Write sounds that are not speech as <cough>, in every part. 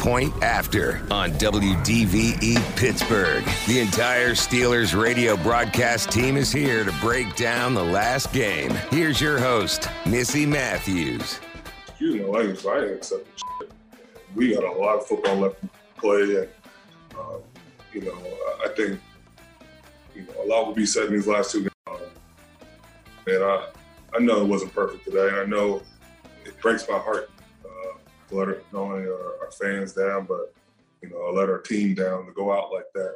Point After on WDVE Pittsburgh. The entire Steelers radio broadcast team is here to break down the last game. Here's your host, Missi Matthews. You know, I ain't, I ain't accepting shit. We got a lot of football left to play, and um, you know, I think you know a lot will be said in these last two games. Um, and I, I know it wasn't perfect today, and I know it breaks my heart let our, not only our, our fans down, but you know, I let our team down to go out like that.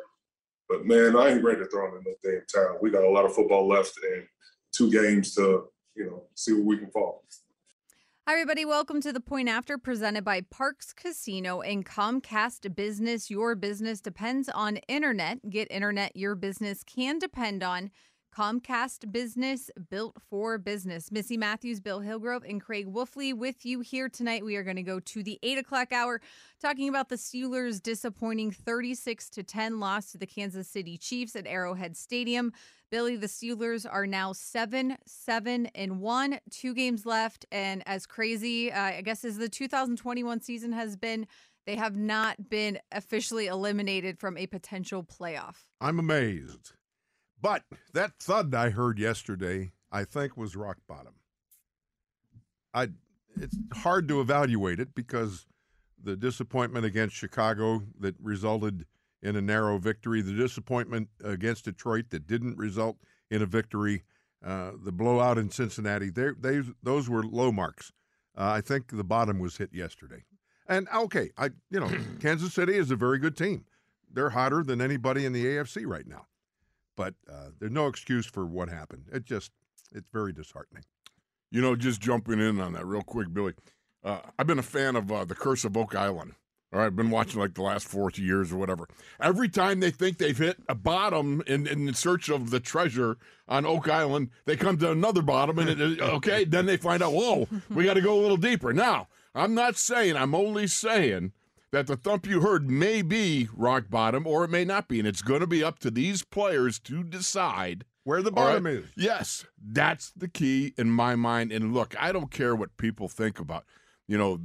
But man, I ain't ready to throw in no damn towel. We got a lot of football left and two games to, you know, see where we can fall. Hi, everybody. Welcome to the Point After presented by Parx Casino and Comcast Business. Your business depends on internet. Get internet your business can depend on. Comcast Business built for business. Missi Matthews, Bill Hillgrove, and Craig Wolfley with you here tonight. We are going to go to the eight o'clock hour talking about the Steelers' disappointing 36 to 10 loss to the Kansas City Chiefs at Arrowhead Stadium. Billy, the Steelers are now seven, seven, and one, two games left. And as crazy, uh, I guess, as the 2021 season has been, they have not been officially eliminated from a potential playoff. I'm amazed. But that thud I heard yesterday, I think, was rock bottom. I it's hard to evaluate it because the disappointment against Chicago that resulted in a narrow victory, the disappointment against Detroit that didn't result in a victory, uh, the blowout in Cincinnati, they, they those were low marks. Uh, I think the bottom was hit yesterday. And okay, I you know <clears throat> Kansas City is a very good team. They're hotter than anybody in the AFC right now. But uh, there's no excuse for what happened. It just it's very disheartening. You know, just jumping in on that real quick, Billy. Uh, I've been a fan of uh, the Curse of Oak Island. All right, I've been watching like the last 40 years or whatever. Every time they think they've hit a bottom in, in search of the treasure on Oak Island, they come to another bottom, and it, <laughs> okay, then they find out, whoa, we got to go a little deeper. Now, I'm not saying, I'm only saying that the thump you heard may be rock bottom or it may not be, and it's going to be up to these players to decide where the bottom right? is. Yes, that's the key in my mind. And look, I don't care what people think about, you know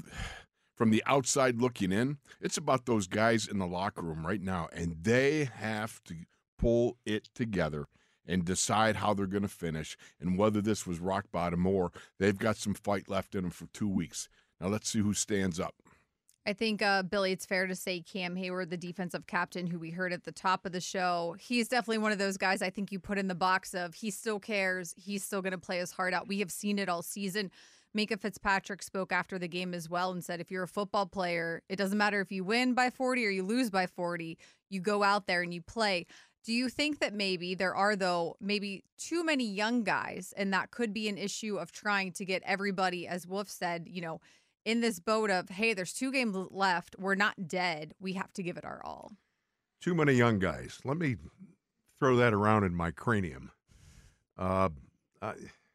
from the outside looking in, it's about those guys in the locker room right now, and they have to pull it together and decide how they're going to finish and whether this was rock bottom or they've got some fight left in them for two weeks. Now let's see who stands up. I think, uh, Billy, it's fair to say Cam Heyward, the defensive captain who we heard at the top of the show, he's definitely one of those guys I think you put in the box of he still cares. He's still going to play his heart out. We have seen it all season. Minkah Fitzpatrick spoke after the game as well and said, if you're a football player, it doesn't matter if you win by 40 or you lose by 40, you go out there and you play. Do you think that maybe there are, though, maybe too many young guys, and that could be an issue of trying to get everybody, as Wolf said, you know, in this boat of, hey, there's two games left. We're not dead. We have to give it our all. Too many young guys. Let me throw that around in my cranium. Uh, uh,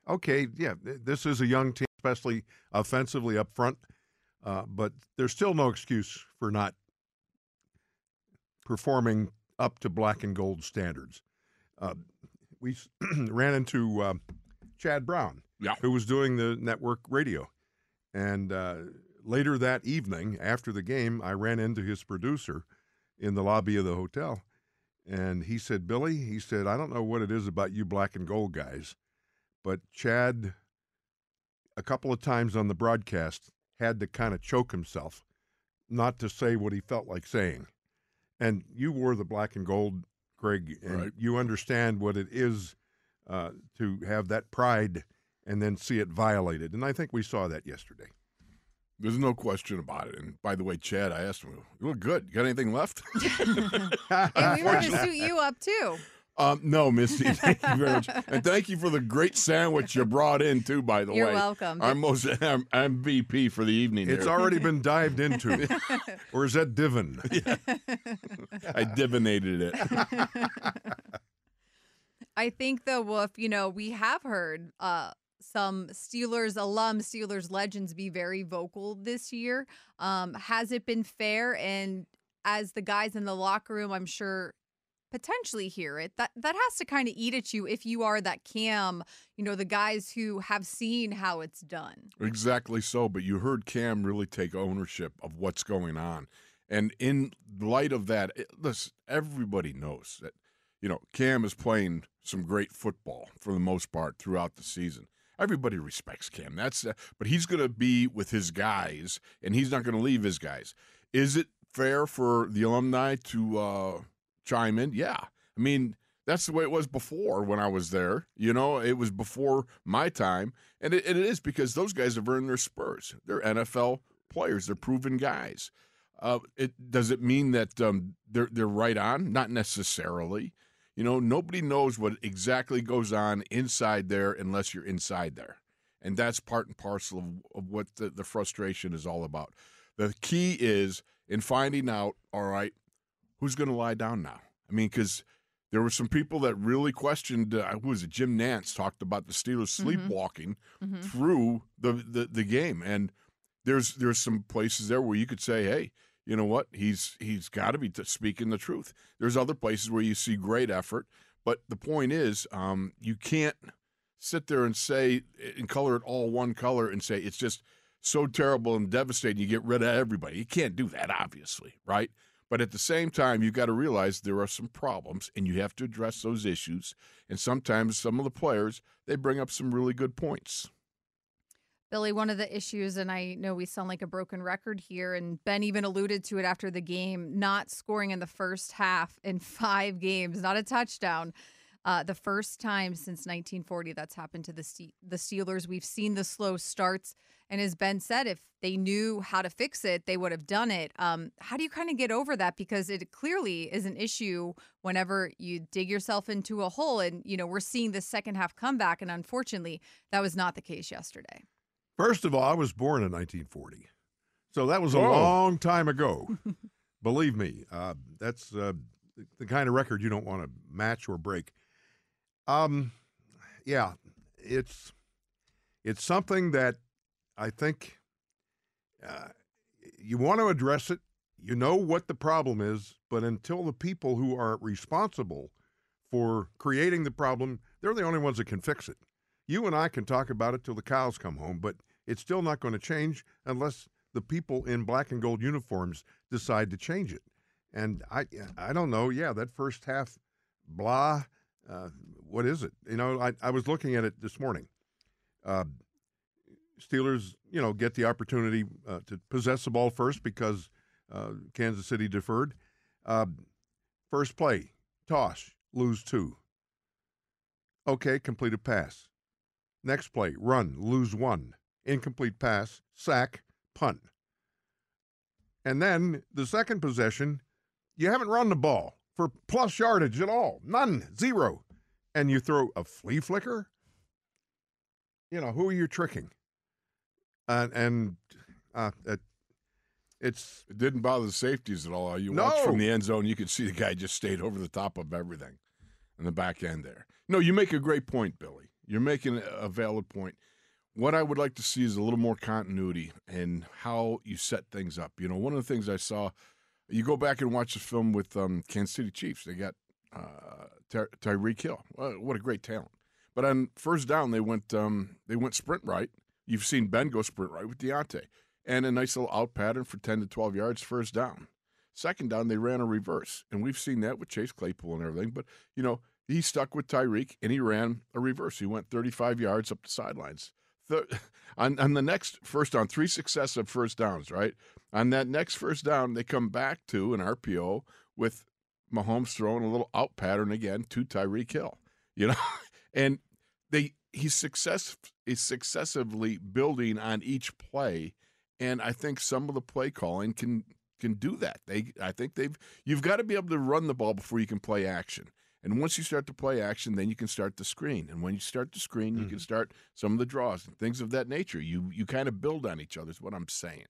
okay, yeah, this is a young team especially offensively up front. Uh, but there's still no excuse for not performing up to black and gold standards. Uh, we <clears throat> ran into uh, Chad Brown, yeah. who was doing the network radio. And uh, later that evening, after the game, I ran into his producer in the lobby of the hotel. And he said, Billy, he said, I don't know what it is about you black and gold guys, but Chad a couple of times on the broadcast had to kind of choke himself not to say what he felt like saying. And you wore the black and gold, Greg, and right. you understand what it is uh, to have that pride and then see it violated. And I think we saw that yesterday. There's no question about it. And by the way, Chad, I asked him, "You look good. You got anything left?" <laughs> and we were to suit you up too. Um, no, Misty, <laughs> thank you very much, and thank you for the great sandwich you brought in too. By the You're way, you're welcome. Our most <laughs> I'm MVP for the evening. It's here. already been dived into, or is that divin? Yeah. I divinated it. I think the Wolf, you know, we have heard uh, some Steelers alum, Steelers legends be very vocal this year. Um, has it been fair? And as the guys in the locker room, I'm sure potentially hear it that that has to kind of eat at you if you are that cam you know the guys who have seen how it's done exactly so but you heard cam really take ownership of what's going on And in light of that, it, listen, everybody knows that you know Cam is playing some great football for the most part throughout the season. Everybody respects Cam. That's uh, but he's going to be with his guys, and he's not going to leave his guys. Is it fair for the alumni to uh, chime in? Yeah, I mean that's the way it was before when I was there. You know, it was before my time, and it, and it is because those guys have earned their spurs. They're NFL players. They're proven guys. Uh, it does it mean that um, they're they're right on? Not necessarily. You know, nobody knows what exactly goes on inside there unless you're inside there, and that's part and parcel of, of what the, the frustration is all about. The key is in finding out. All right, who's going to lie down now? I mean, because there were some people that really questioned. Uh, who was it? Jim Nantz talked about the Steelers sleepwalking Mhm. through the, the the game, and there's there's some places there where you could say, hey, you know what? He's he's got to be speaking the truth. There's other places where you see great effort, but the point is, um, you can't sit there and say and color it all one color and say it's just so terrible and devastating. You get rid of everybody. You can't do that, obviously, right? But at the same time, you've got to realize there are some problems, and you have to address those issues. And sometimes some of the players they bring up some really good points. Billy, one of the issues, and I know we sound like a broken record here, and Ben even alluded to it after the game, not scoring in the first half in <laughs> five games, not a touchdown. Uh, the first time since 1940 that's happened to the the Steelers. We've seen the slow starts, and as Ben said, if they knew how to fix it, they would have done it. Um, how do you kind of get over that? Because it clearly is an issue whenever you dig yourself into a hole, and you know we're seeing the second half comeback, and unfortunately, that was not the case yesterday. First of all, I was born in 1940, so that was a Whoa. long time ago. <laughs> Believe me, uh, that's uh, the kind of record you don't want to match or break. Um, yeah, it's it's something that I think uh, you want to address it. You know what the problem is, but until the people who are responsible for creating the problem, they're the only ones that can fix it. You and I can talk about it till the cows come home, but it's still not going to change unless the people in black and gold uniforms decide to change it. And I, I don't know. Yeah, that first half, blah. Uh, what is it? You know, I, I was looking at it this morning. Uh, Steelers, you know, get the opportunity uh, to possess the ball first because uh, Kansas City deferred. Uh, first play, toss, lose two. Okay, completed pass. Next play, run, lose one. Incomplete pass, sack, punt. And then the second possession, you haven't run the ball for plus yardage at all. None, zero. And you throw a flea flicker? You know, who are you tricking? Uh, and uh, it, it's It didn't bother the safeties at all. You watch from the end zone, you could see the guy just stayed over the top of everything in the back end there. No, you make a great point, Billy. You're making a valid point. What I would like to see is a little more continuity in how you set things up. You know, one of the things I saw, you go back and watch the film with um, Kansas City Chiefs. They got uh, Ty- Tyreek Hill. What a great talent! But on first down, they went um, they went sprint right. You've seen Ben go sprint right with Diontae, and a nice little out pattern for ten to twelve yards first down. Second down, they ran a reverse, and we've seen that with Chase Claypool and everything. But you know, he stuck with Tyreek and he ran a reverse. He went 35 yards up the sidelines. Th- <laughs> on, on the next first down, three successive first downs, right? On that next first down, they come back to an RPO with Mahomes throwing a little out pattern again to Tyreek Hill, <laughs> you know, and they he's success is successively building on each play, and I think some of the play calling can can do that. They I think they've you've got to be able to run the ball before you can play action. And once you start to play action, then you can start the screen. And when you start the screen, you can mm-hmm. start some of the draws and things of that nature. You you kind of build on each other. Is what I'm saying.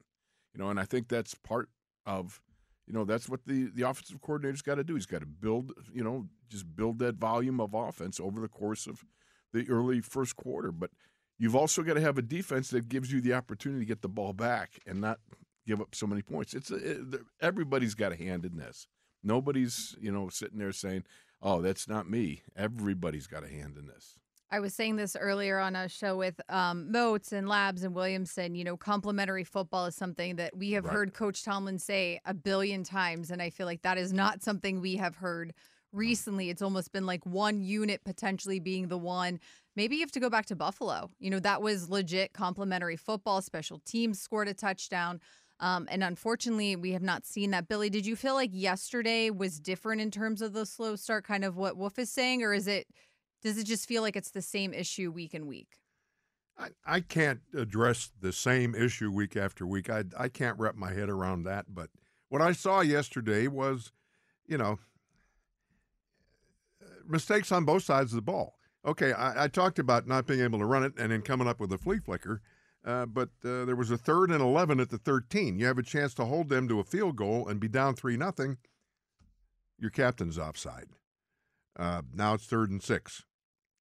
You know, and I think that's part of you know that's what the the offensive coordinator's got to do. He's got to build you know just build that volume of offense over the course of the early first quarter. But you've also got to have a defense that gives you the opportunity to get the ball back and not give up so many points. It's it, everybody's got a hand in this. Nobody's you know sitting there saying, "Oh, that's not me." Everybody's got a hand in this. I was saying this earlier on a show with um, Moats and Labs and Williamson. You know, complementary football is something that we have Right. heard Coach Tomlin say a billion times, and I feel like that is not something we have heard recently. It's almost been like one unit potentially being the one. Maybe you have to go back to Buffalo. You know, that was legit complementary football. Special teams scored a touchdown. Um, and unfortunately, we have not seen that. Billy, did you feel like yesterday was different in terms of the slow start, kind of what Wolf is saying, or is it? Does it just feel like it's the same issue week and week? I, I can't address the same issue week after week. I, I can't wrap my head around that. But what I saw yesterday was, you know, mistakes on both sides of the ball. Okay, I, I talked about not being able to run it and then coming up with a flea flicker, uh, but uh, there was a third and 11 at the 13. You have a chance to hold them to a field goal and be down 3 nothing. Your captain's offside. Uh, now it's third and six.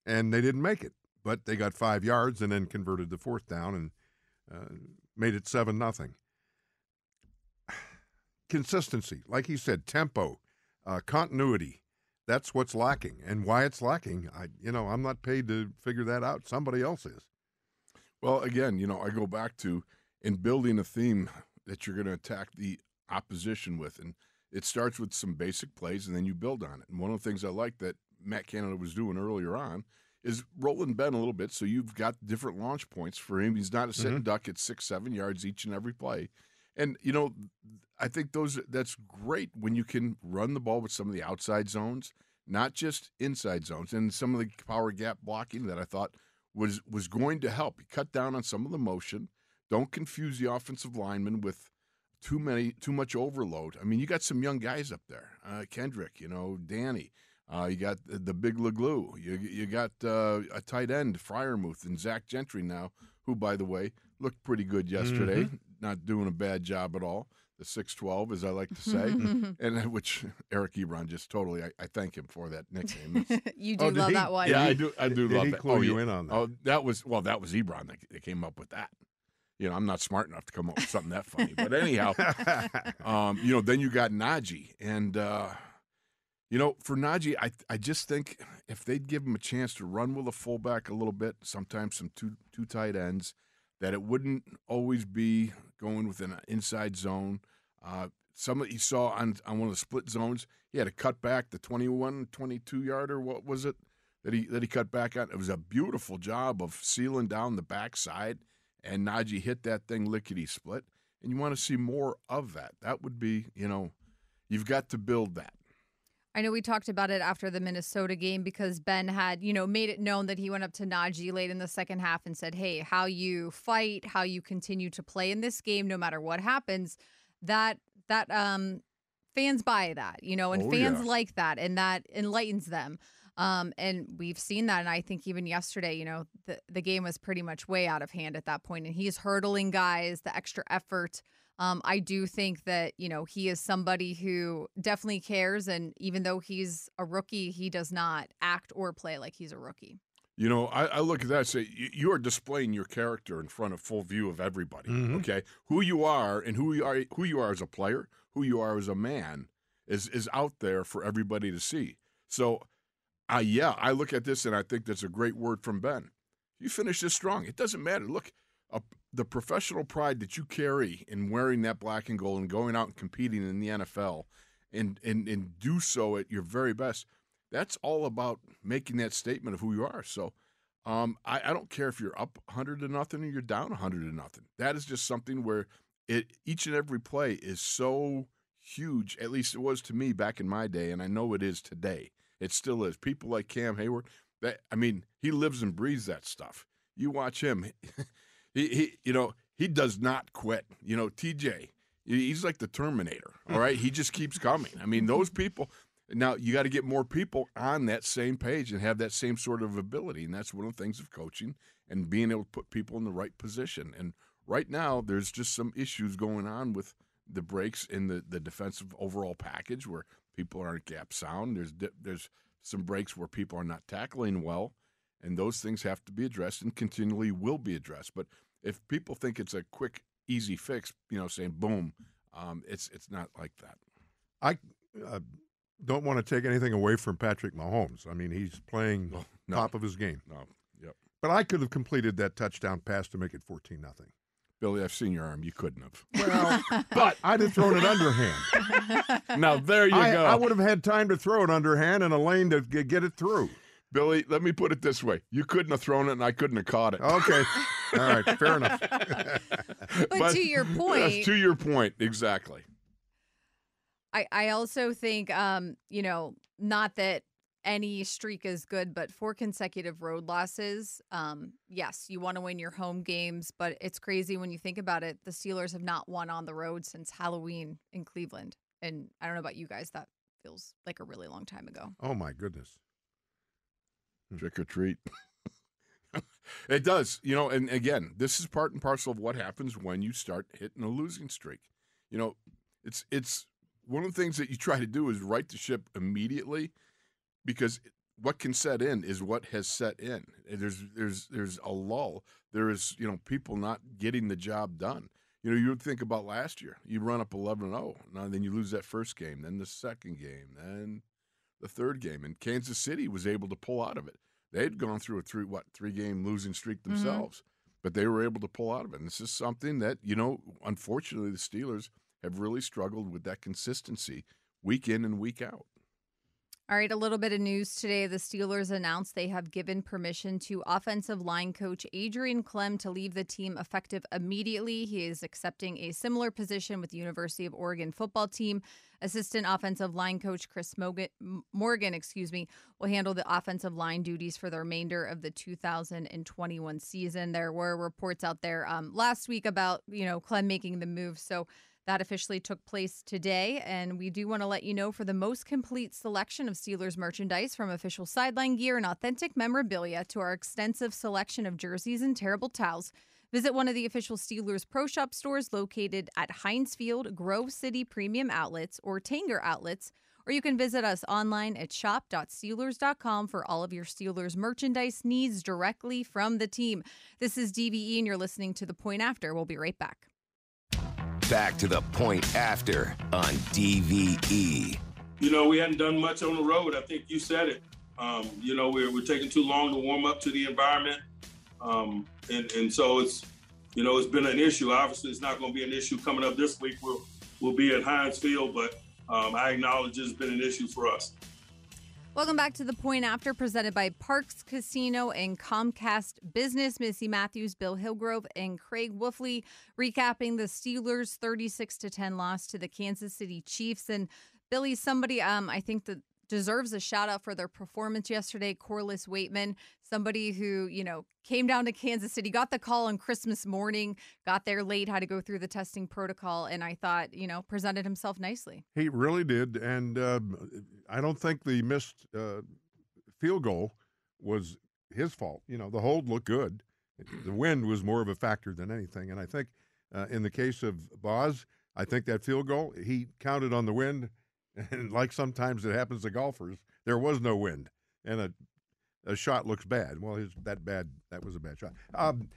And they didn't make it but they got five yards and then converted the fourth down and uh, made it seven nothing. <sighs> Consistency, like he said, tempo, uh, continuity. That's what's lacking, and why it's lacking. I, you know, I'm not paid to figure that out. Somebody else is. Well, again, you know, I go back to in building a theme that you're going to attack the opposition with, and it starts with some basic plays, and then you build on it. And one of the things I like that Matt Canada was doing earlier on is rolling Ben a little bit, so you've got different launch points for him. He's not a sitting mm-hmm. duck at six, seven yards each and every play. And you know, I think those that's great when you can run the ball with some of the outside zones, not just inside zones, and some of the power gap blocking that I thought was was going to help. You cut down on some of the motion. Don't confuse the offensive linemen with too many too much overload. I mean, you got some young guys up there, uh, Kendrick, you know, Danny. Uh, you got the, the big Leglue. You you got uh, a tight end, Freiermuth, and Zach Gentry now, who by the way looked pretty good yesterday. Not doing a bad job at all. The six twelve, as I like to say, <laughs> <laughs> and which <laughs> Eric Ebron just totally. I, I thank him for that nickname. You do Oh, love he- that one. yeah, I do. I do Did love he that. clue oh, you yeah. in on that? Oh, that was well. That was Ebron that, that came up with that. You know, I'm not smart enough to come up with something that funny. But anyhow, um, you know, then you got Najee, and uh, you know, for Najee, I I just think if they'd give him a chance to run with a fullback a little bit, sometimes some two two tight ends, that it wouldn't always be going within an inside zone. Uh, some that you saw on on one of the split zones, he had a cut back the 21, 22 yarder. What was it that he that he cut back on? It was a beautiful job of sealing down the backside, and Najee hit that thing lickety split. And you want to see more of that. That would be, you know, you've got to build that. I know we talked about it after the Minnesota game because Ben had, you know, made it known that he went up to Najee late in the second half and said, "Hey, how you fight, how you continue to play in this game, no matter what happens, that that um fans buy that, you know, and Oh, fans yeah. like that, and that enlightens them." Um, and we've seen that, and I think even yesterday, you know, the the game was pretty much way out of hand at that point, and he's hurdling guys, the extra effort. Um, I do think that you know he is somebody who definitely cares, and even though he's a rookie, he does not act or play like he's a rookie. You know, I, I look at that and say you, are displaying your character in front of full view of everybody. Mhm. Okay, who you are and who you are, who you are as a player, who you are as a man, is is out there for everybody to see. So, uh, yeah, I look at this and I think that's a great word from Ben. You finish this strong. It doesn't matter. Look, uh, the professional pride that you carry in wearing that black and gold and going out and competing in the NFL, and and and do so at your very best that's all about making that statement of who you are. So um, I, I don't care if you're up 100 to nothing or you're down 100 to nothing. That is just something where it each and every play is so huge. At least it was to me back in my day, and I know it is today. It still is. People like Cam Heyward, that I mean, he lives and breathes that stuff. You watch him, <laughs> he, he you know he does not quit. You know, TJ, he's like the Terminator. All right, he just keeps coming. I mean, those <laughs> people. Now you got to get more people on that same page and have that same sort of ability, and that's one of the things of coaching and being able to put people in the right position. And right now, there's just some issues going on with the breaks in the, the defensive overall package where people aren't gap sound. There's there's some breaks where people are not tackling well, and those things have to be addressed and continually will be addressed. But if people think it's a quick, easy fix, you know, saying boom, um, it's it's not like that. I uh, don't want to take anything away from Patrick Mahomes. I mean, he's playing Well, <laughs> no. top of his game. No, yep. But I could have completed that touchdown pass to make it 14 nothing. Billy, I've seen your arm. You couldn't have. Well, <laughs> but I'd have thrown it underhand. <laughs> Now there you I, go. I would have had time to throw it underhand and a lane to g- get it through. Billy, let me put it this way: you couldn't have thrown it, and I couldn't have caught it. Okay. All right. Fair enough. But, to your Yes, point, to your point, exactly. I, I also think, um, you know, not that any streak is good, but four consecutive road losses. Um, yes, you want to win your home games, but it's crazy when you think about it. The Steelers have not won on the road since Halloween in Cleveland. And I don't know about you guys, that feels like a really long time ago. Oh, my goodness. Trick or treat. <laughs> it does, you know. And again, this is part and parcel of what happens when you start hitting a losing streak. You know, it's it's one of the things that you try to do is right the ship immediately, because what can set in is what has set in. There's there's there's a lull. There is you know people not getting the job done. You know, you would think about last year. You run up 11-0. Now then you lose that first game, then the second game, then the third game, and Kansas City was able to pull out of it. They had gone through a three what three game losing streak mm-hmm. themselves, but they were able to pull out of it. And this is something that you know, unfortunately, the Steelers have really struggled with that consistency week in and week out. All right, a little bit of news today. The Steelers announced they have given permission to offensive line coach Adrian Klemm to leave the team effective immediately. He is accepting a similar position with the University of Oregon football team. Assistant offensive line coach Chris Morgan, Morgan, excuse me, will handle the offensive line duties for the remainder of the 2021 season. There were reports out there um, last week about you know Klemm making the move, so that officially took place today, and we do want to let you know for the most complete selection of Steelers merchandise from official sideline gear and authentic memorabilia to our extensive selection of jerseys and terrible towels. Visit one of the official Steelers Pro Shop stores located at Heinz Field, Grove City Premium Outlets, or Tanger Outlets, or you can visit us online at shop.steelers.com for all of your Steelers merchandise needs directly from the team. This is DVE, and you're listening to The Point After. We'll be right back. Back to the point after on DVE. You know, we hadn't done much on the road. I think you said it. Um, you know, we're, we're taking too long to warm up to the environment. Um, and, and so it's, you know, it's been an issue. Obviously, it's not going to be an issue coming up this week. We'll, we'll be at Heinz Field, but um, I acknowledge it's been an issue for us. Welcome back to the Point After, presented by Parx Casino and Comcast Business. Missi Matthews, Bill Hillgrove, and Craig Wolfley recapping the Steelers' 36 to 10 loss to the Kansas City Chiefs. And Billy, somebody um, I think that deserves a shout out for their performance yesterday. Corliss Waitman, somebody who you know came down to Kansas City, got the call on Christmas morning, got there late, had to go through the testing protocol, and I thought you know presented himself nicely. He really did, and um, I don't think the missed uh, field goal was his fault. You know, the hold looked good. The wind was more of a factor than anything, and I think uh, in the case of Boz, I think that field goal he counted on the wind, and like sometimes it happens to golfers, there was no wind, and a a shot looks bad. Well, his that bad that was a bad shot. Um,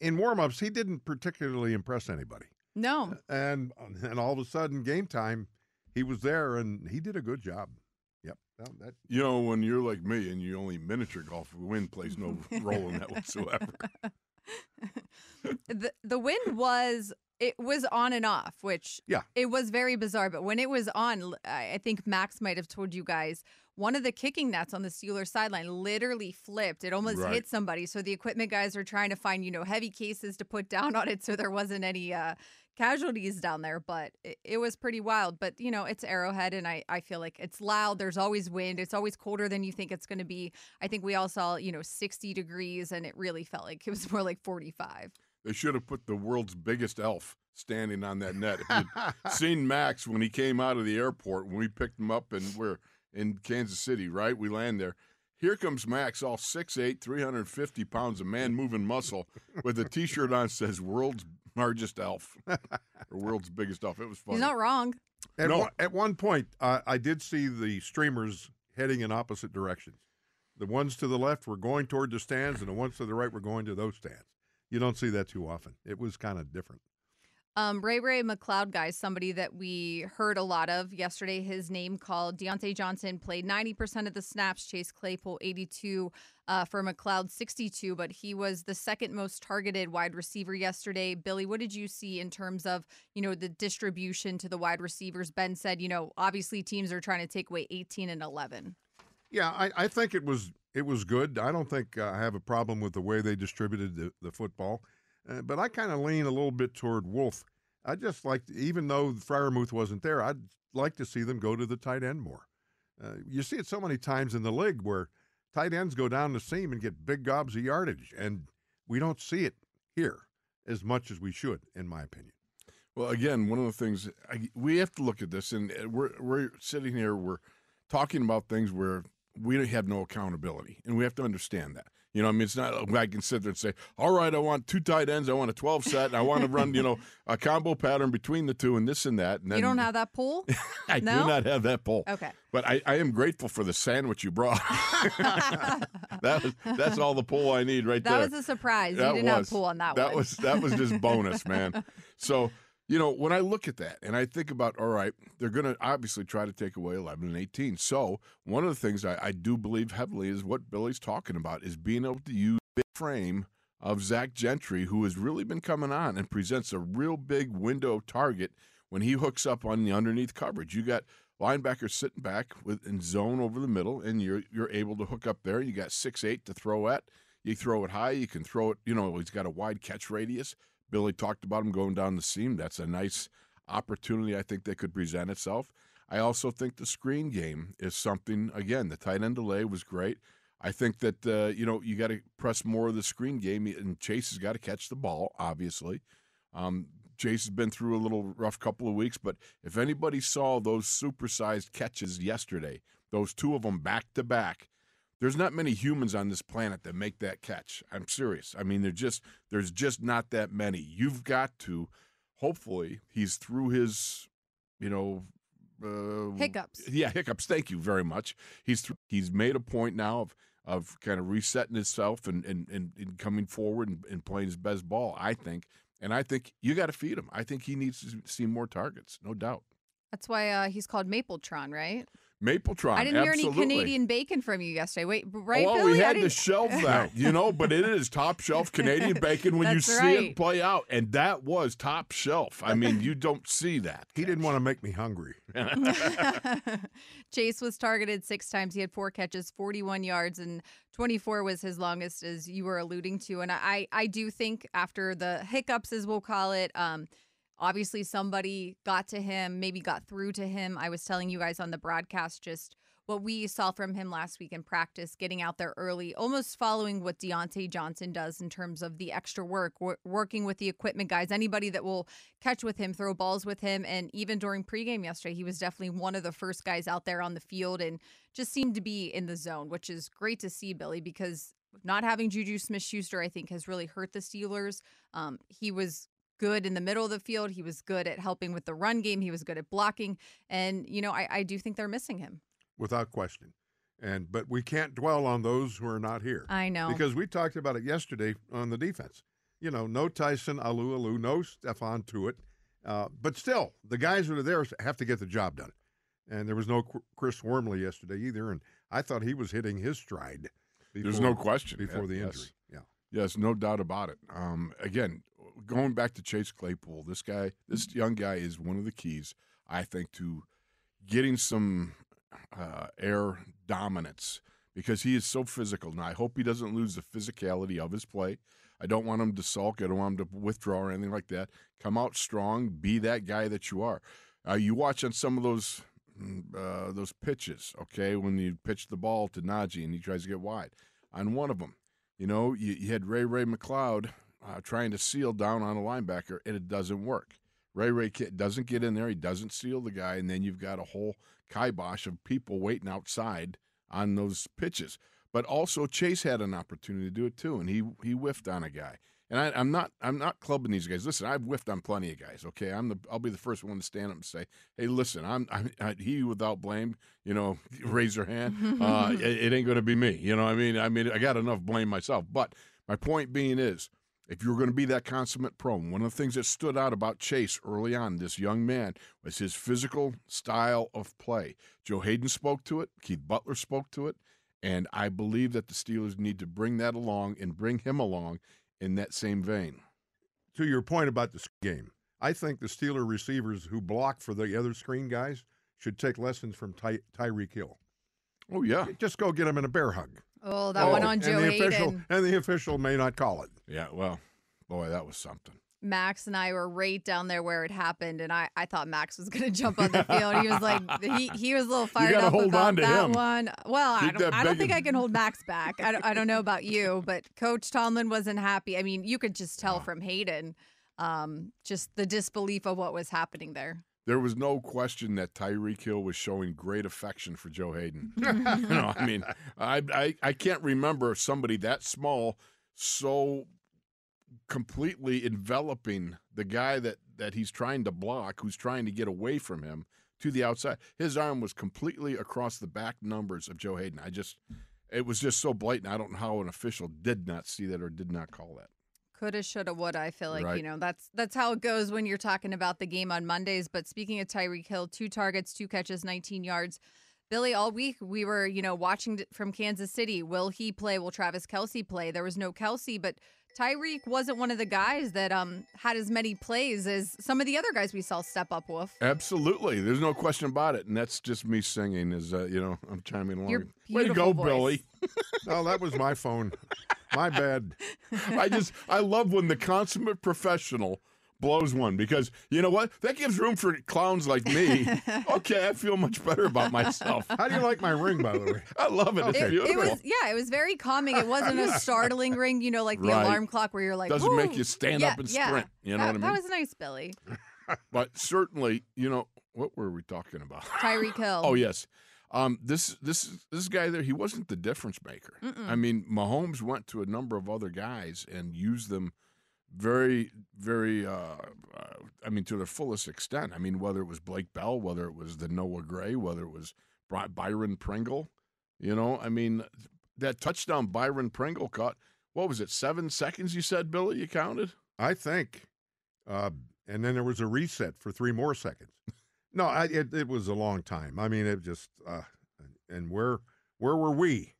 in warm-ups, he didn't particularly impress anybody No, and and all of a sudden game time he was there and he did a good job yep well, that You know, when you're like me and you only miniature golf, wind plays no <laughs> role in that whatsoever. <laughs> the the wind was it was on and off, which Yeah. it was very bizarre. But when it was on, I think Max might have told you guys one of the kicking nets on the Steelers sideline literally flipped. It almost Right. hit somebody. So the equipment guys are trying to find you know heavy cases to put down <laughs> on it, so there wasn't any uh, casualties down there. But it, it was pretty wild. But you know it's Arrowhead, and I I feel like it's loud. There's always wind. It's always colder than you think it's going to be. I think we all saw you know 60 degrees, and it really felt like it was <laughs> more like 45. They should have put the world's biggest elf standing on that net. If you'd <laughs> seen Max when he came out of the airport when we picked him up and we're in Kansas City, right? We land there. Here comes Max, all 6'8", 350 pounds of man moving muscle, with a T-shirt on says "World's largest elf" or "World's biggest elf." It was funny. He's not wrong. at, No. one, at one point uh, i did see the streamers heading in opposite directions the ones to the left were going toward the stands and the ones to the right were going to those stands you don't see that too often it was kind of different Um, Ray Ray McCloud, guys, somebody that we heard a lot of yesterday. His name called Diontae Johnson played 90% of the snaps. Chase Claypool 82 uh, for McCloud 62, but he was the second most targeted wide receiver yesterday. Billy, what did you see in terms of you know the distribution to the wide receivers? Ben said, you know, obviously teams are trying to take away 18 and 11. Yeah, I, I think it was it was good. I don't think uh, I have a problem with the way they distributed the, the football. Uh, but I kind of lean a little bit toward Wolf. I just like, even though Freiermuth wasn't there, I'd like to see them go to the tight end more. Uh, you see it so many times in the league where tight ends go down the seam and get big gobs of yardage, and we don't see it here as much as we should, in my opinion. Well, again, one of the things I, we have to look at this, and uh, we're we're sitting here, we're talking about things where we have no accountability, and we have to understand that. You know, I mean, it's not I can sit there and say, all right, I want two tight ends, I want a 12 set, and I want to run, you know, a combo pattern between the two and this and that. And then, you don't have that pool? <laughs> I no? do not have that pull. Okay. But I, I am grateful for the sandwich you brought. <laughs> <laughs> that was, that's all the pull I need right that there. That was a surprise. That you didn't was. have pool on that, that one. was that was just bonus, man. So you know when I look at that and I think about, all right, they're going to obviously try to take away 11 and 18. So one of the things I, I do believe heavily is what Billy's talking about is being able to use the frame of Zach Gentry, who has really been coming on and presents a real big window target when he hooks up on the underneath coverage. You got linebackers sitting back with in zone over the middle, and you're you're able to hook up there. You got six eight to throw at. You throw it high. You can throw it. You know, he's got a wide catch radius. Billy talked about him going down the seam. That's a nice opportunity. I think that could present itself. I also think the screen game is something. Again, the tight end delay was great. I think that uh, you know you got to press more of the screen game, and Chase has got to catch the ball. Obviously, um, Chase has been through a little rough couple of weeks, but if anybody saw those supersized catches yesterday, those two of them back to back, there's not many humans on this planet that make that catch. I'm serious. I mean, just there's just not that many. You've got to. Hopefully, he's through his, you know, uh, Hiccups. Yeah, hiccups. Thank you very much. He's th- he's made a point now of of kind of resetting himself and and, and, and coming forward and, and playing his best ball. I think, and I think you got to feed him. I think he needs to see more targets, no doubt. That's why uh, he's called Mapletron, right? Mapletron. I didn't hear any. Canadian bacon from you yesterday. Wait, right, well, Billy? we had to didn't- <laughs> that, you know, but it is top shelf Canadian bacon when <laughs> you That's see right. it play out, and that was top shelf. I mean, you don't see that. He didn't want to make me hungry. <laughs> Chase was targeted six times. He had four catches, 41 yards, and 24 was his longest, as you were alluding to. And I, I do think after the hiccups, as we'll call it, um, obviously somebody got to him, maybe got through to him. I was telling you guys on the broadcast just what we saw from him last week in practice, getting out there early, almost following what Diontae Johnson does in terms of the extra work, wor- working with the equipment guys, anybody that will catch with him, throw balls with him. And even during pregame yesterday, he was definitely one of the first guys out there on the field and just seemed to be in the zone, which is great to see, Billy, because not having Juju Smith Schuster, I think, has really hurt the Steelers. Um, he was good in the middle of the field. He was good at helping with the run game. He was good at blocking. And, you know, I, I do think they're missing him. without question. And but we can't dwell on those who are not here. I know. Because we talked about it yesterday on the defense. You know, no Tyson Alualu, no Stephon Tuitt. Uh, but still, the guys that are there have to get the job done. And there was no Chris Wormley yesterday either. And I thought he was hitting his stride. There's no question before Yeah, the yes. injury. Yeah. Yes, no doubt about it. Um, again, going back to Chase Claypool, this guy, this young guy is one of the keys, I think, to getting some uh, air dominance because he is so physical. And I hope he doesn't lose the physicality of his play. I don't want him to sulk. I don't want him to withdraw or anything like that. Come out strong. Be that guy that you are. Uh, you watch on some of those mm, uh, those pitches, okay, when you pitch the ball to Najee and he tries to get wide. On one of them, you know, you, you had Ray Ray McCloud uh, trying to seal down on a linebacker, and it doesn't work. Ray Ray doesn't get in there. He doesn't seal the guy, and then you've got a whole kibosh of people waiting outside on those pitches. But also Chase had an opportunity to do it too, and he he whiffed on a guy. And I, I'm not I'm not clubbing these guys. Listen, I've whiffed on plenty of guys. Okay, I'm the I'll be the first one to stand up and say, hey, listen, I'm, I'm I, he without blame. You know, <laughs> raise your hand. Uh, <laughs> it, it ain't going to be me. You know, what I mean, I mean, I got enough blame myself. But my point being is, if you're going to be that consummate pro, one of the things that stood out about Chase early on, this young man, was his physical style of play. Joe Haden spoke to it, Keith Butler spoke to it, and I believe that the Steelers need to bring that along and bring him along in that same vein. To your point about the game, I think the Steeler receivers who block for the other screen guys should take lessons from Ty- Tyreek Hill. Oh yeah, just go get him in a bear hug. Oh, that oh, one on Joe and the Haden. Official, and the official may not call it. Yeah, well, boy, that was something. Max and I were right down there where it happened, and I, I thought Max was going to jump on the field. He was like, <laughs> he, he was a little fired up hold about on to that him. one. Well, I don't, I don't think I can hold Max back. I don't, I don't know about you, but Coach Tomlin wasn't happy. I mean, you could just tell from Haden um, just the disbelief of what was happening there. There was no question that Tyreek Hill was showing great affection for Joe Haden. <laughs> <laughs> you know, I mean, I, I I can't remember somebody that small so completely enveloping the guy that that he's trying to block, who's trying to get away from him to the outside. His arm was completely across the back numbers of Joe Haden. I just, it was just so blatant. I don't know how an official did not see that or did not call that. Coulda, shoulda, woulda. I feel like Right. you know that's that's how it goes when you're talking about the game on Mondays. But speaking of Tyreek Hill, two targets, two catches, 19 yards. Billy, all week we were you know watching from Kansas City. Will he play? Will Travis Kelce play? There was no Kelce, but Tyreek wasn't one of the guys that um had as many plays as some of the other guys we saw step up. Wolf. Absolutely, there's no question about it, and that's just me singing. Is uh, you know, I'm chiming along. Way to go, voice. Billy! <laughs> Oh, that was my phone. My bad. I just I love when the consummate professional blows one because you know what that gives room for clowns like me. <laughs> okay, I feel much better about myself. How do you like my ring, by the way? I love it. It's It, beautiful. it was yeah, it was very calming. It wasn't a <laughs> startling ring, you know, like the Right. alarm clock where you're like, Doesn't make you stand Yeah, up and yeah. sprint. You know that, what I mean? That was nice, Billy. but certainly, you know what were we talking about? Tyreek Hill. Oh yes. Um, this this this guy there, he wasn't the difference maker. Mm-mm. I mean, Mahomes went to a number of other guys and used them very, very. Uh, uh, I mean, to their fullest extent. I mean, whether it was Blake Bell, whether it was the Noah Gray, whether it was Byron Pringle, you know, I mean, that touchdown Byron Pringle caught. What was it? Seven seconds? You said, Billy? You counted? I think. Uh, and then there was a reset for three more seconds. <laughs> No, I, it, it was a long time. I mean, it just. Uh, and where where were we?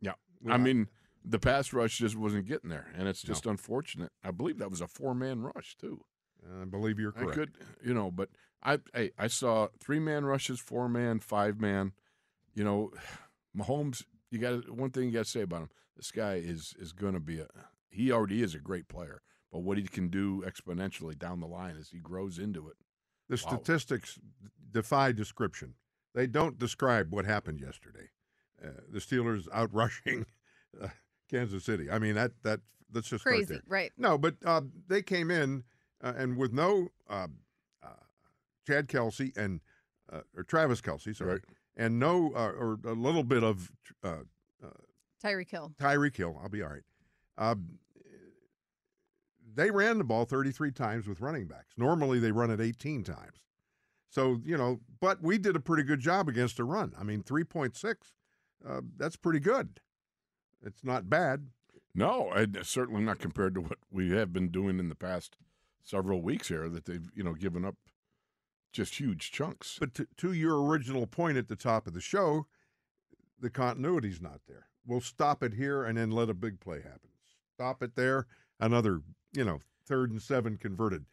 Yeah. We- I mean, the pass rush just wasn't getting there, and it's just unfortunate. I believe that was a four man rush too. I believe you're I correct. could, you know, but I, hey, I saw three man rushes, four man, five man. You know, <sighs> Mahomes. You got one thing you got to say about him. This guy is is going to be a. He already is a great player, but what he can do exponentially down the line as he grows into it. The Wow. statistics defy description. They don't describe what happened yesterday. Uh, the Steelers out rushing <laughs> uh, Kansas City. I mean that that let's just Crazy, right? No, but uh, they came in uh, and with no uh, uh, Chad Kelce and uh, or Travis Kelce, sorry, Right. and no uh, or a little bit of uh, Tyreek Hill. Tyreek Hill. I'll be all right. Um, they ran the ball 33 times with running backs. Normally they run it 18 times. So, you know, but we did a pretty good job against a run. I mean, 3.6, uh, that's pretty good. It's not bad. No, and certainly not compared to what we have been doing in the past several weeks here. That they've you know given up just huge chunks. But to, to your original point at the top of the show, the continuity's not there. We'll stop it here and then let a big play happen. Stop it there, another, you know, third and seven converted.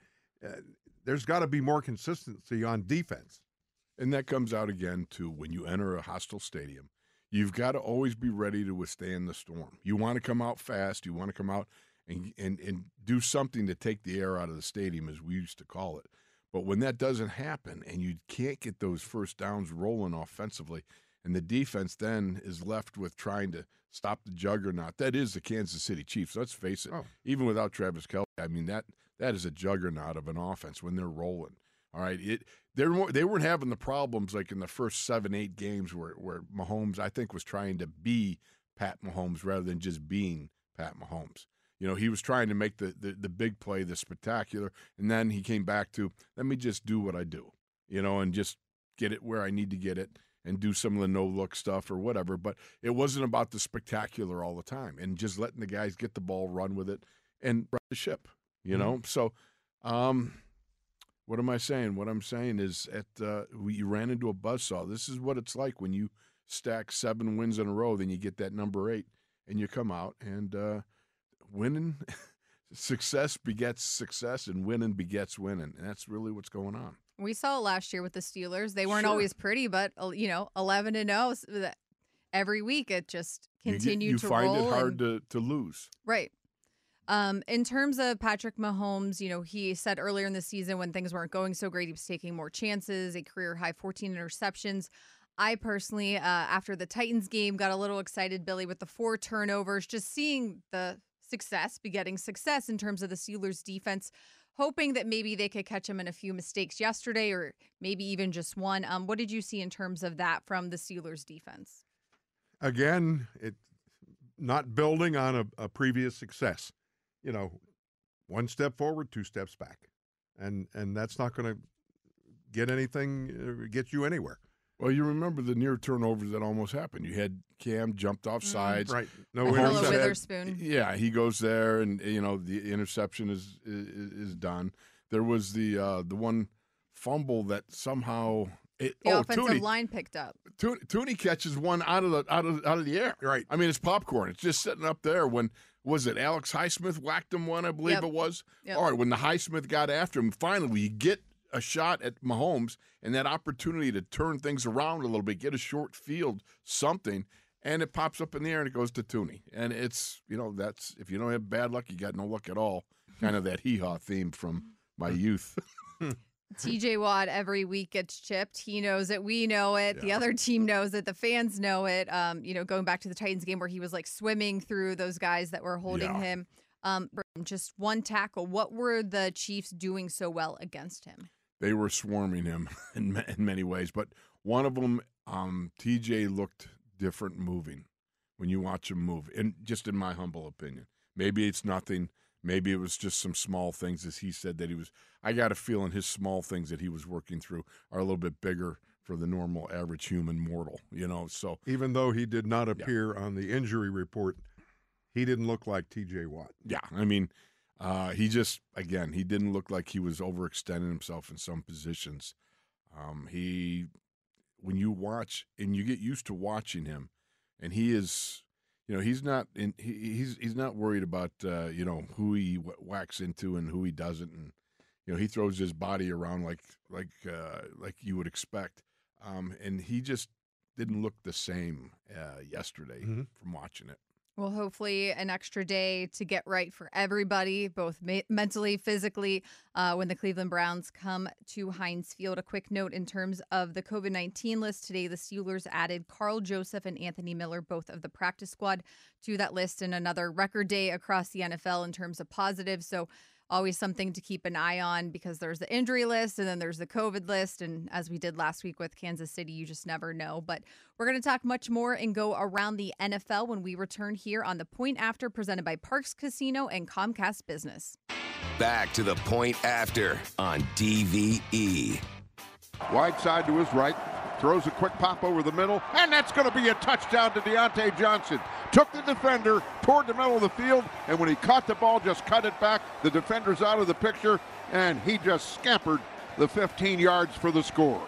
Uh, there's got to be more consistency on defense. And that comes out again to when you enter a hostile stadium, you've got to always be ready to withstand the storm. You want to come out fast. You want to come out and, and, and do something to take the air out of the stadium, as we used to call it. But when that doesn't happen and you can't get those first downs rolling offensively, and the defense then is left with trying to stop the juggernaut, that is the Kansas City Chiefs. Let's face it. Oh. Even without Travis Kelce, I mean that that is a juggernaut of an offense when they're rolling. All right, it they were they weren't having the problems like in the first seven eight games where where Mahomes I think was trying to be Pat Mahomes rather than just being Pat Mahomes. You know, he was trying to make the, the the big play, the spectacular, and then he came back to let me just do what I do, you know, and just get it where I need to get it and do some of the no look stuff or whatever. But it wasn't about the spectacular all the time and just letting the guys get the ball, run with it, and right the ship. You know, so um, what am I saying? What I'm saying is, at uh, you ran into a buzzsaw. This is what it's like when you stack seven wins in a row, then you get that number eight, and you come out and uh, winning. <laughs> success begets success, and winning begets winning, and that's really what's going on. We saw it last year with the Steelers. They weren't Sure. always pretty, but uh, you know, eleven and zero every week. It just You continued you to find roll. it hard and- to, to lose. Right. Um, in terms of Patrick Mahomes, you know, he said earlier in the season when things weren't going so great, he was taking more chances, a career high 14 interceptions. I personally, uh, after the Titans game, got a little excited, Billy, with the four turnovers, just seeing the success, begetting success in terms of the Steelers defense, hoping that maybe they could catch him in a few mistakes yesterday or maybe even just one. Um, what did you see in terms of that from the Steelers defense? Again, it not building on a, a previous success. You know, one step forward, two steps back, and and that's not going to get anything, uh, get you anywhere. Well, you remember the near turnovers that almost happened. You had Cam jumped off sides. Right? Ahkello, Mahomes intercept- had- Witherspoon. Yeah, he goes there, and you know the interception is is, is done. There was the uh, the one fumble that somehow it, The oh offensive Thuney, line picked up. Thuney Thuney catches one out of the out of out of the air. Right. I mean, it's popcorn. It's just sitting up there. When was it? Alex Highsmith whacked him one, I believe Yep. it was. Yep. All right. When the Highsmith got after him, finally you get a shot at Mahomes and that opportunity to turn things around a little bit, get a short field, something, and it pops up in the air and it goes to Thuney. And it's you know that's if you don't have bad luck, you got no luck at all. Kind of that hee haw theme from my youth. <laughs> TJ Watt every week gets chipped. He knows it. We know it. The other team knows it. The fans know it. Um, you know, going back to the Titans game where he was like swimming through those guys that were holding Yeah. him. Um, just one tackle. What were the Chiefs doing so well against him? They were swarming him <laughs> in, in many ways. But one of them, um, TJ looked different moving when you watch him move. And just in my humble opinion, maybe it's nothing. Maybe it was just some small things, as he said that he was. I got a feeling his small things that he was working through are a little bit bigger for the normal average human mortal. You know, so Even though he did not appear on the injury report, he didn't look like T.J. Watt. yeah, I mean, uh, he just again he didn't look like he was overextending himself in some positions. Um, he, when you watch and you get used to watching him, and he is, you know, he's not in, he, he's he's not worried about uh, you know who he wh- whacks into and who he doesn't, and you know he throws his body around like like uh, like you would expect, um, and he just didn't look the same uh, yesterday Mhm. from watching it. Well, hopefully, an extra day to get right for everybody, both ma- mentally, physically, uh, when the Cleveland Browns come to Heinz Field. A quick note in terms of the COVID 19 list today, the Steelers added Karl Joseph and Anthony Miller, both of the practice squad, to that list, and another record day across the NFL in terms of positives. So, always something to keep an eye on because there's the injury list and then there's the COVID list. And as we did last week with Kansas City, you just never know. But we're going to talk much more and go around the NFL when we return here on the Point After, presented by Parx Casino and Comcast Business. Back to the point after on. DVE. Wide side to his right. Throws a quick pop over the middle, and that's going to be a touchdown to Diontae Johnson. Took the defender toward the middle of the field, and when he caught the ball, just cut it back. The defender's out of the picture, and he just scampered the 15 yards for the score.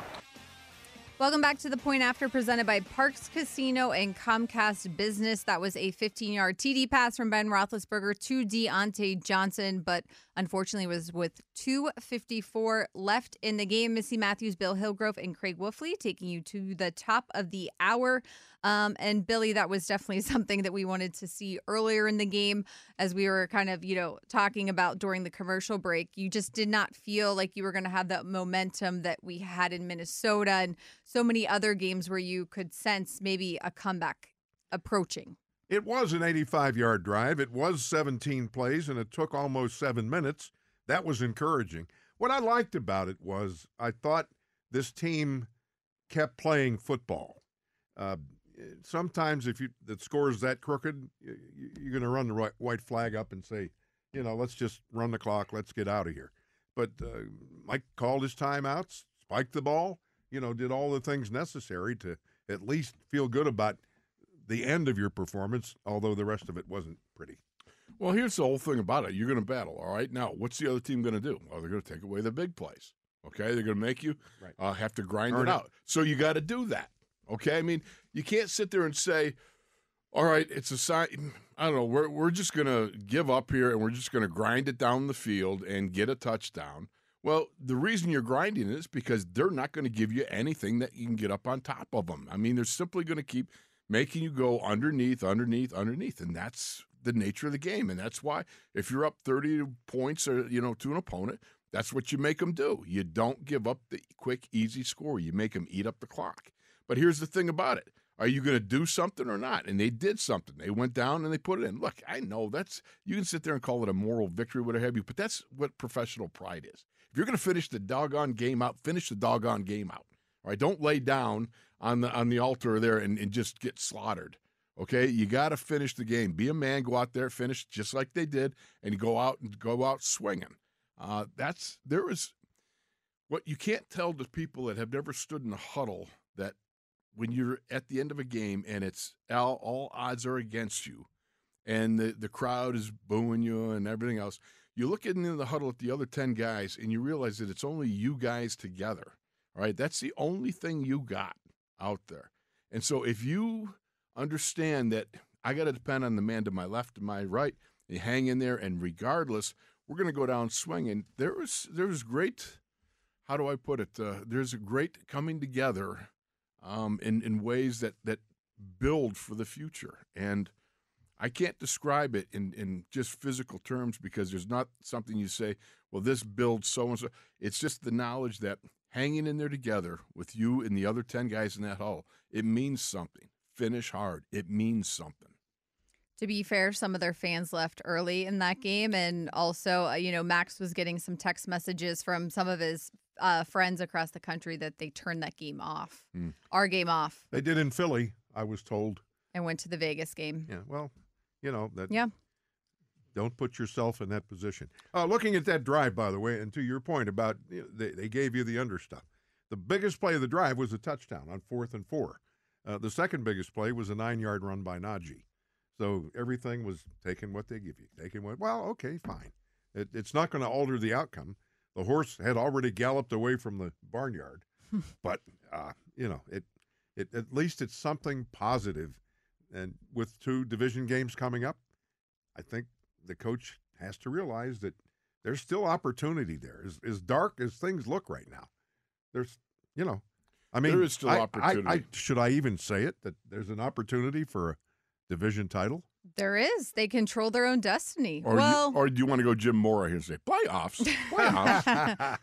Welcome back to the Point After, presented by Parx Casino and Comcast Business. That was a 15-yard TD pass from Ben Roethlisberger to Diontae Johnson, but unfortunately it was with 2:54 left in the game. Missi Matthews, Bill Hillgrove, and Craig Wolfley taking you to the top of the hour. Um, and Billy, that was definitely <laughs> something that we wanted to see earlier in the game, as we were kind of, you know, talking about during the commercial break. You just did not feel like you were going to have that momentum that we had in Minnesota and so many other games where you could sense maybe a comeback approaching. It was an 85 yard drive. It was 17 plays, and it took almost seven minutes. That was encouraging. What I liked about it was I thought this team kept playing football. Uh, sometimes, if you the score is that crooked, you, you're going to run the white flag up and say, you know, let's just run the clock, let's get out of here. But uh, Mike called his timeouts, spiked the ball, you know, did all the things necessary to at least feel good about the end of your performance, although the rest of it wasn't pretty. Well, here's the whole thing about it. You're going to battle, all right? Now, what's the other team going to do? Well, they're going to take away the big plays. Okay, they're going to make you Right. uh, have to grind Earn it it. out. So you got to do that. Okay, I mean, you can't sit there and say, "All right, it's a sign." I don't know. We're we're just going to give up here and we're just going to grind it down the field and get a touchdown. Well, the reason you're grinding is because they're not going to give you anything that you can get up on top of them. I mean, they're simply going to keep making you go underneath, underneath, underneath, and that's the nature of the game. And that's why if you're up 30 points or you know to an opponent, that's what you make them do. You don't give up the quick, easy score. You make them eat up the clock. But here's the thing about it. Are you going to do something or not? And they did something. They went down and they put it in. Look, I know that's you can sit there and call it a moral victory, whatever have you, but that's what professional pride is. If you're going to finish the doggone game out, finish the doggone game out. All right, don't lay down on the on the altar there and, and just get slaughtered. Okay, you got to finish the game. Be a man. Go out there, finish just like they did, and go out and go out swinging. Uh, that's there is what you can't tell the people that have never stood in a huddle that when you're at the end of a game and it's all, all odds are against you, and the the crowd is booing you and everything else. You look in the huddle at the other ten guys, and you realize that it's only you guys together. All right, that's the only thing you got out there. And so if you understand that I got to depend on the man to my left and my right, you hang in there, and regardless, we're going to go down swinging. There was there was great. How do I put it? Uh, there's a great coming together um, in in ways that that build for the future, and I can't describe it in in just physical terms because there's not something you say. Well, this builds so and so. It's just the knowledge that hanging in there together with you and the other ten guys in that hull, it means something. Finish hard. It means something. To be fair, some of their fans left early in that game. And also, uh, you know, Max was getting some text messages from some of his uh, friends across the country that they turned that game off, Hmm. our game off, They did in Philly, I was told. and went to the Vegas game. Yeah, well, you know that. Yeah. Don't put yourself in that position. Uh, looking at that drive, by the way, and to your point about you know, they, they gave you the under stuff. The biggest play of the drive was a touchdown on fourth and four. Uh, the second biggest play was a nine-yard run by Najee. So everything was taking what they give you. Taking what? Well, okay, fine. It, it's not going to alter the outcome. The horse had already galloped away from the barnyard, <laughs> but uh, you know it. It at least it's something positive, and with two division games coming up, I think the coach has to realize that there's still opportunity there. As, as dark as things look right now, there's, you know, I mean, There is still I- I- opportunity. I, should I even say it that there's an opportunity for a division title? There is. They control their own destiny. Or well, you, or do you want to go Jim Mora here and say playoffs? Playoffs.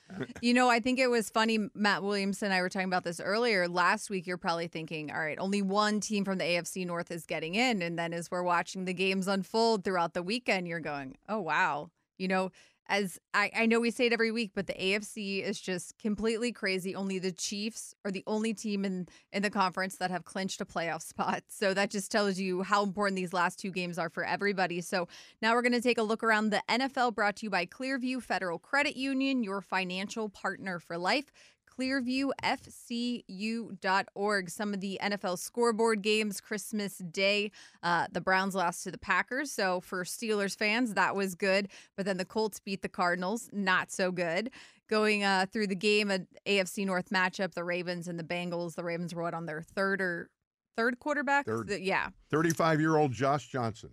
<laughs> you know, I think it was funny. Matt Williamson and I were talking about this earlier. Last week, you're probably thinking, all right, only one team from the AFC North is getting in. And then as we're watching the games unfold throughout the weekend, you're going, oh, wow. You know, as I, I know we say it every week, but the AFC is just completely crazy. Only the Chiefs are the only team in, in the conference that have clinched a playoff <laughs> spot. So that just tells you how important these last two games are for everybody. So now we're going to take a look around the NFL brought to you by Clearview Federal Credit Union, your financial partner for life. ClearviewFCU.org. Some of the NFL scoreboard games Christmas Day. Uh, the Browns lost to the Packers. So for Steelers fans, that was good. But then the Colts beat the Cardinals. Not so good. Going uh, through the game, a AFC North matchup, the Ravens and the Bengals. The Ravens were on their third or third quarterback? Third. The- yeah. 35 year old Josh Johnson,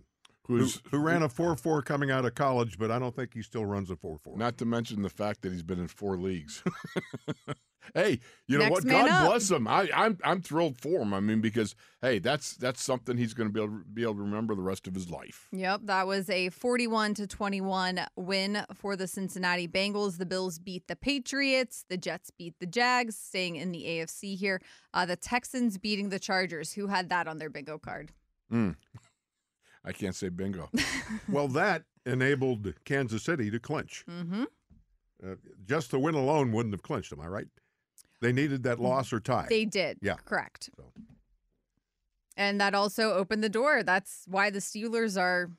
who, Who's who ran a 4 4 coming out of college, but I don't think he still runs a 4 4. Not to mention the fact that he's been in four leagues. <laughs> hey, you know Next what? God up. bless him. I, I'm I'm thrilled for him. I mean, because hey, that's that's something he's going to be able to, be able to remember the rest of his life. Yep, that was a 41 to 21 win for the Cincinnati Bengals. The Bills beat the Patriots, the Jets beat the Jags, staying in the AFC here. Uh, the Texans beating the Chargers. Who had that on their bingo card? Mm. I can't say bingo. <laughs> Well, that enabled Kansas City to clinch. Mm-hmm. Uh, just the win alone wouldn't have clinched, am I right? They needed that loss or tie. They did. Yeah. Correct. So. And that also opened the door. That's why the Steelers are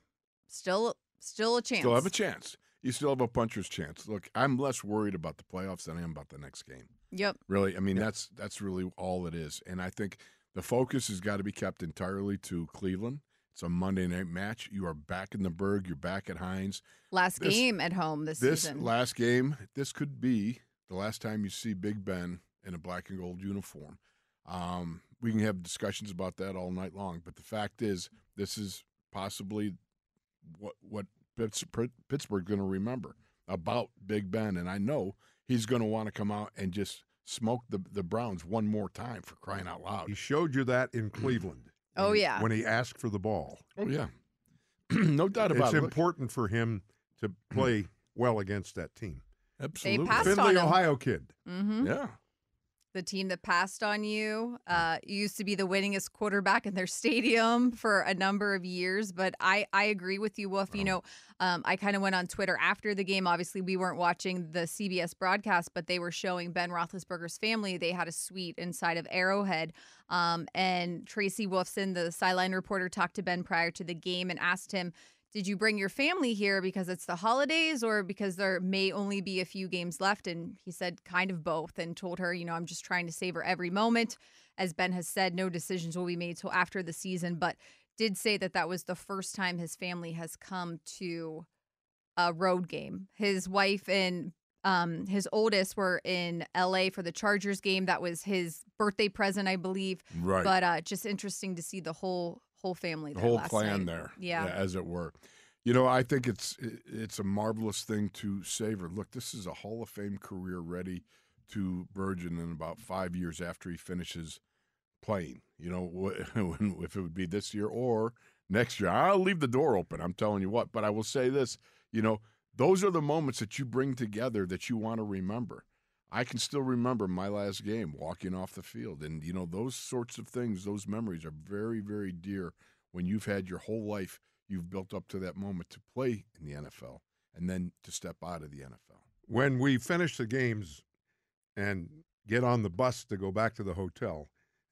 still still a chance. Still have a chance. You still have a puncher's chance. Look, I'm less worried about the playoffs than I am about the next game. Yep. Really, I mean that's that's really all it is. And I think the focus has got to be kept entirely to Cleveland It's a Monday night match. You are back in the Burgh. You're back at Heinz. Last This- game at home this, This season. last game, this could be the last time you see Big Ben in a black and gold uniform. Um, we can have discussions about that all night long, but the fact is, this is possibly what what Pittsburgh's going to remember about Big Ben, and I know he's going to want to come out and just smoke the the Browns one more time for crying out loud. He showed you that in Cleveland. Oh, when he- yeah. when he asked for the ball. Oh yeah, <laughs> <clears throat> no doubt about It's it. Look, important for him to <clears throat> play well against that team. absolutely. passed on Findlay, him. Ohio kid. mm-hmm. Yeah, the team that passed on you uh, used to be the winningest quarterback in their <laughs> stadium for a number of years. But I, I agree with you, Wolf. You know, um, I kind of went on Twitter after the game. Obviously, we weren't watching the CBS broadcast, but they were showing Ben Roethlisberger's family. They had a suite inside of Arrowhead. Um, and Tracy Wolfson, the sideline reporter, talked to Ben prior to the game and asked him, did you bring your family here because it's the holidays or because there may only be a few games left? And he said kind of both and told her, you know, I'm just trying to savor every moment. As Ben has said, no decisions will be made till after the season, but did say that that was the first time his family has come to a road game. His wife and um, his oldest were in LA for the Chargers game. That was his birthday present, I believe. right. But uh, just interesting to see the whole whole family the there whole last clan night. there, Yeah. as it were. You know, I think it's it's a marvelous thing to savor. Look, this is a Hall of Fame career ready to burgeon in about five years after he finishes playing. You know, <laughs> if it would be this year or next year, I'll leave the door open. I'm telling you what. But I will say this: you know, those are the moments that you bring together that you want to remember. I can still remember my last game walking off the field. And, you know, those sorts of things, those memories are very, very dear when you've had your whole life, you've built up to that moment to play in the NFL and then to step out of the NFL. When we finish the games and get on the bus to go back to the hotel,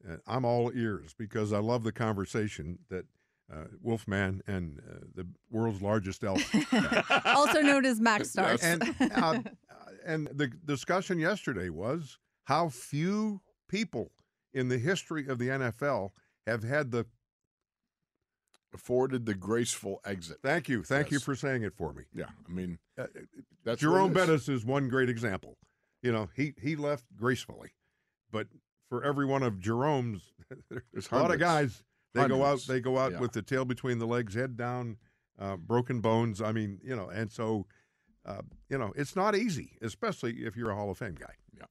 uh, I'm all ears because I love the conversation that uh, Wolfman and uh, the world's largest elf <laughs> also known as Max Starks. and uh, and the discussion yesterday was how few people in the history of the NFL have had the Afforded the graceful exit. thank you. Thank you for saying it for me. Yeah, I mean, Uh, that's Jerome. Bettis is one great example. You know he he left gracefully but for every one of Jerome's <laughs> There's a lot of guys they go out they go out Yeah. with the tail between the legs head down uh, broken bones. I mean you know and so uh, you know it's not easy especially if you're a Hall of Fame guy Yeah,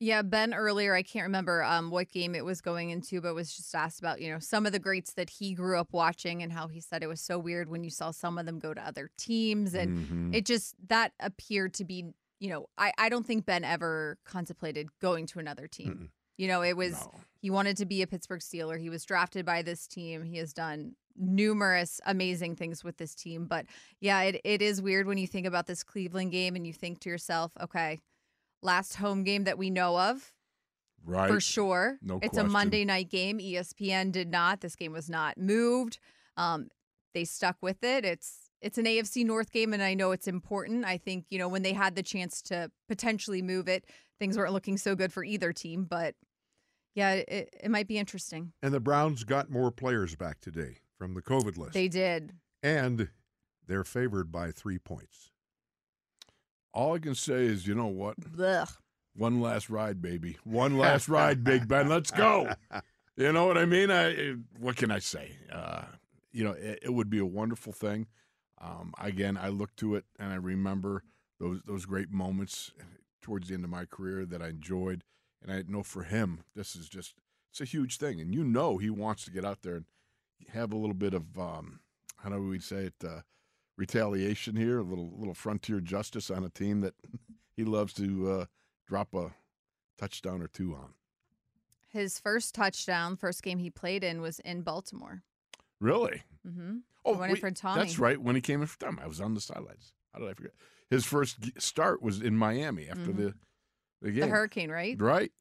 Yeah, Ben earlier, I can't remember um, what game it was going into, but was just asked about, you know, some of the greats that he grew up watching and how he said it was so weird when you saw some of them go to other teams. And Mhm. it just, that appeared to be, you know, I, I don't think Ben ever contemplated going to another team. Mm-mm. You know, it was, No. he wanted to be a Pittsburgh Steeler. He was drafted by this team. He has done numerous amazing things with this team. But yeah, it, it is weird when you think about this Cleveland game and you think to yourself, okay, last home game that we know of right. for sure. No it's question. a Monday night game. ESPN did not. This game was not moved. Um, they stuck with it. It's it's an AFC North game, and I know it's important. I think you know when they had the chance to potentially move it, things weren't looking so good for either team. But yeah, it, it might be interesting. And the Browns got more players back today from the COVID list. They did. and they're favored by three points. All I can say is, you know what? Ugh. One last ride, baby. One last ride, Big Ben. Let's go. <laughs> You know what I mean? I what can I say? Uh, you know, it, it would be a wonderful thing. Um, again, I look to it and I remember those those great moments towards the end of my career that I enjoyed, and I know for him, this is just it's a huge thing, and you know he wants to get out there and have a little bit of um, how do we say it? Uh, retaliation here, a little little frontier justice on a team that <laughs> he loves to uh, drop a touchdown or two on. His first touchdown, first game he played in, was in Baltimore. Really? Mm-hmm. Oh, wait, for Tommy. that's right. When he came in for Tommy, I was on the sidelines. How did I forget? His first start was in Miami after Mhm. the the game. The Hurricane, right? Right.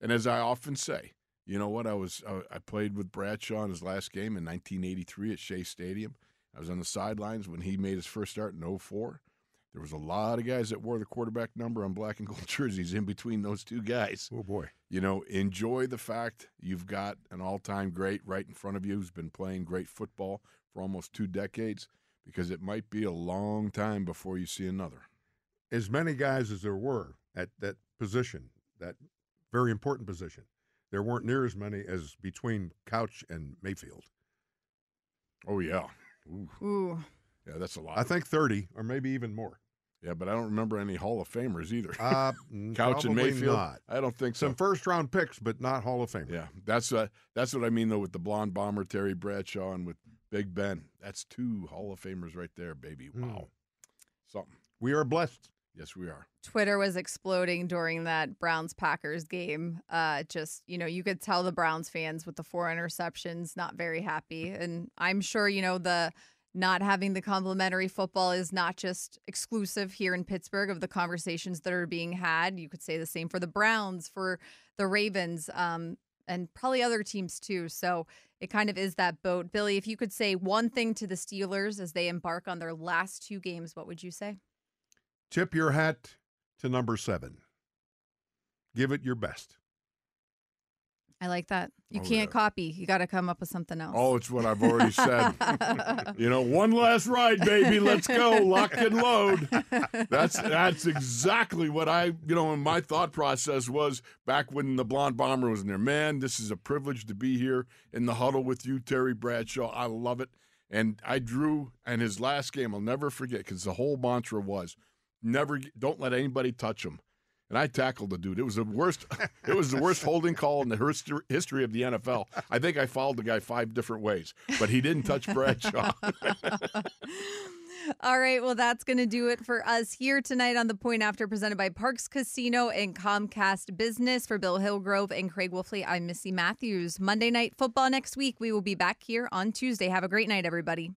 And as I often say, you know what? I was I, I played with Bradshaw in his last game in 1983 at Shea Stadium. I was on the sidelines when he made his first start in 04. There was a lot of guys that wore the quarterback number on black and gold <laughs> jerseys in between those two guys. Oh boy! you know, enjoy the fact you've got an all-time great right in front of you who's been playing great football for almost two decades, because it might be a long time before you see another. As many guys as there were at that position, that very important position, there weren't near as many as between Couch and Mayfield. Oh yeah, Ooh. Ooh. yeah, that's a lot. I think 30 or maybe even more. yeah, but I don't remember any Hall of Famers either. Uh, <laughs> mm, Couch and Mayfield. Not. I don't think so. Some first round picks, but not Hall of Fame. Yeah, that's uh, that's what I mean though with the blonde bomber Terry Bradshaw and with Big Ben. That's two Hall of Famers right there, baby. Mm. Wow, something. We are blessed. Yes, we are. Twitter was exploding during that Browns Packers game. Uh, just, you know, you could tell the Browns fans with the four interceptions not very happy. And I'm sure, you know, the not having the complementary football is not just exclusive here in Pittsburgh of the conversations that are being had. You could say the same for the Browns, for the Ravens, um, and probably other teams too. So it kind of is that boat. Billy, if you could say one thing to the Steelers as they embark on their last two games, what would you say? Tip your hat to number seven. Give it your best. I like that. You Oh, can't yeah. copy. You got to come up with something else. Oh, it's what I've already said. <laughs> you know, one last ride, baby. Let's go, lock and load. That's that's exactly what I, you know, my thought process was back when the blonde bomber was in there. Man, this is a privilege to be here in the huddle with you, Terry Bradshaw. I love it. And I drew, and his last game, I'll never forget, because the whole mantra was, never, don't let anybody touch him. And I tackled the dude. It was the worst. <laughs> It was the worst holding call in the history of the NFL. I think I fouled the guy five different ways, but he didn't touch Bradshaw. <laughs> All right. Well, that's going to do it for us here tonight on The Point After, presented by Parx Casino and Comcast Business. For Bill Hillgrove and Craig Wolfley, I'm Missi Matthews. Monday Night Football next week. We will be back here on Tuesday. Have a great night, everybody.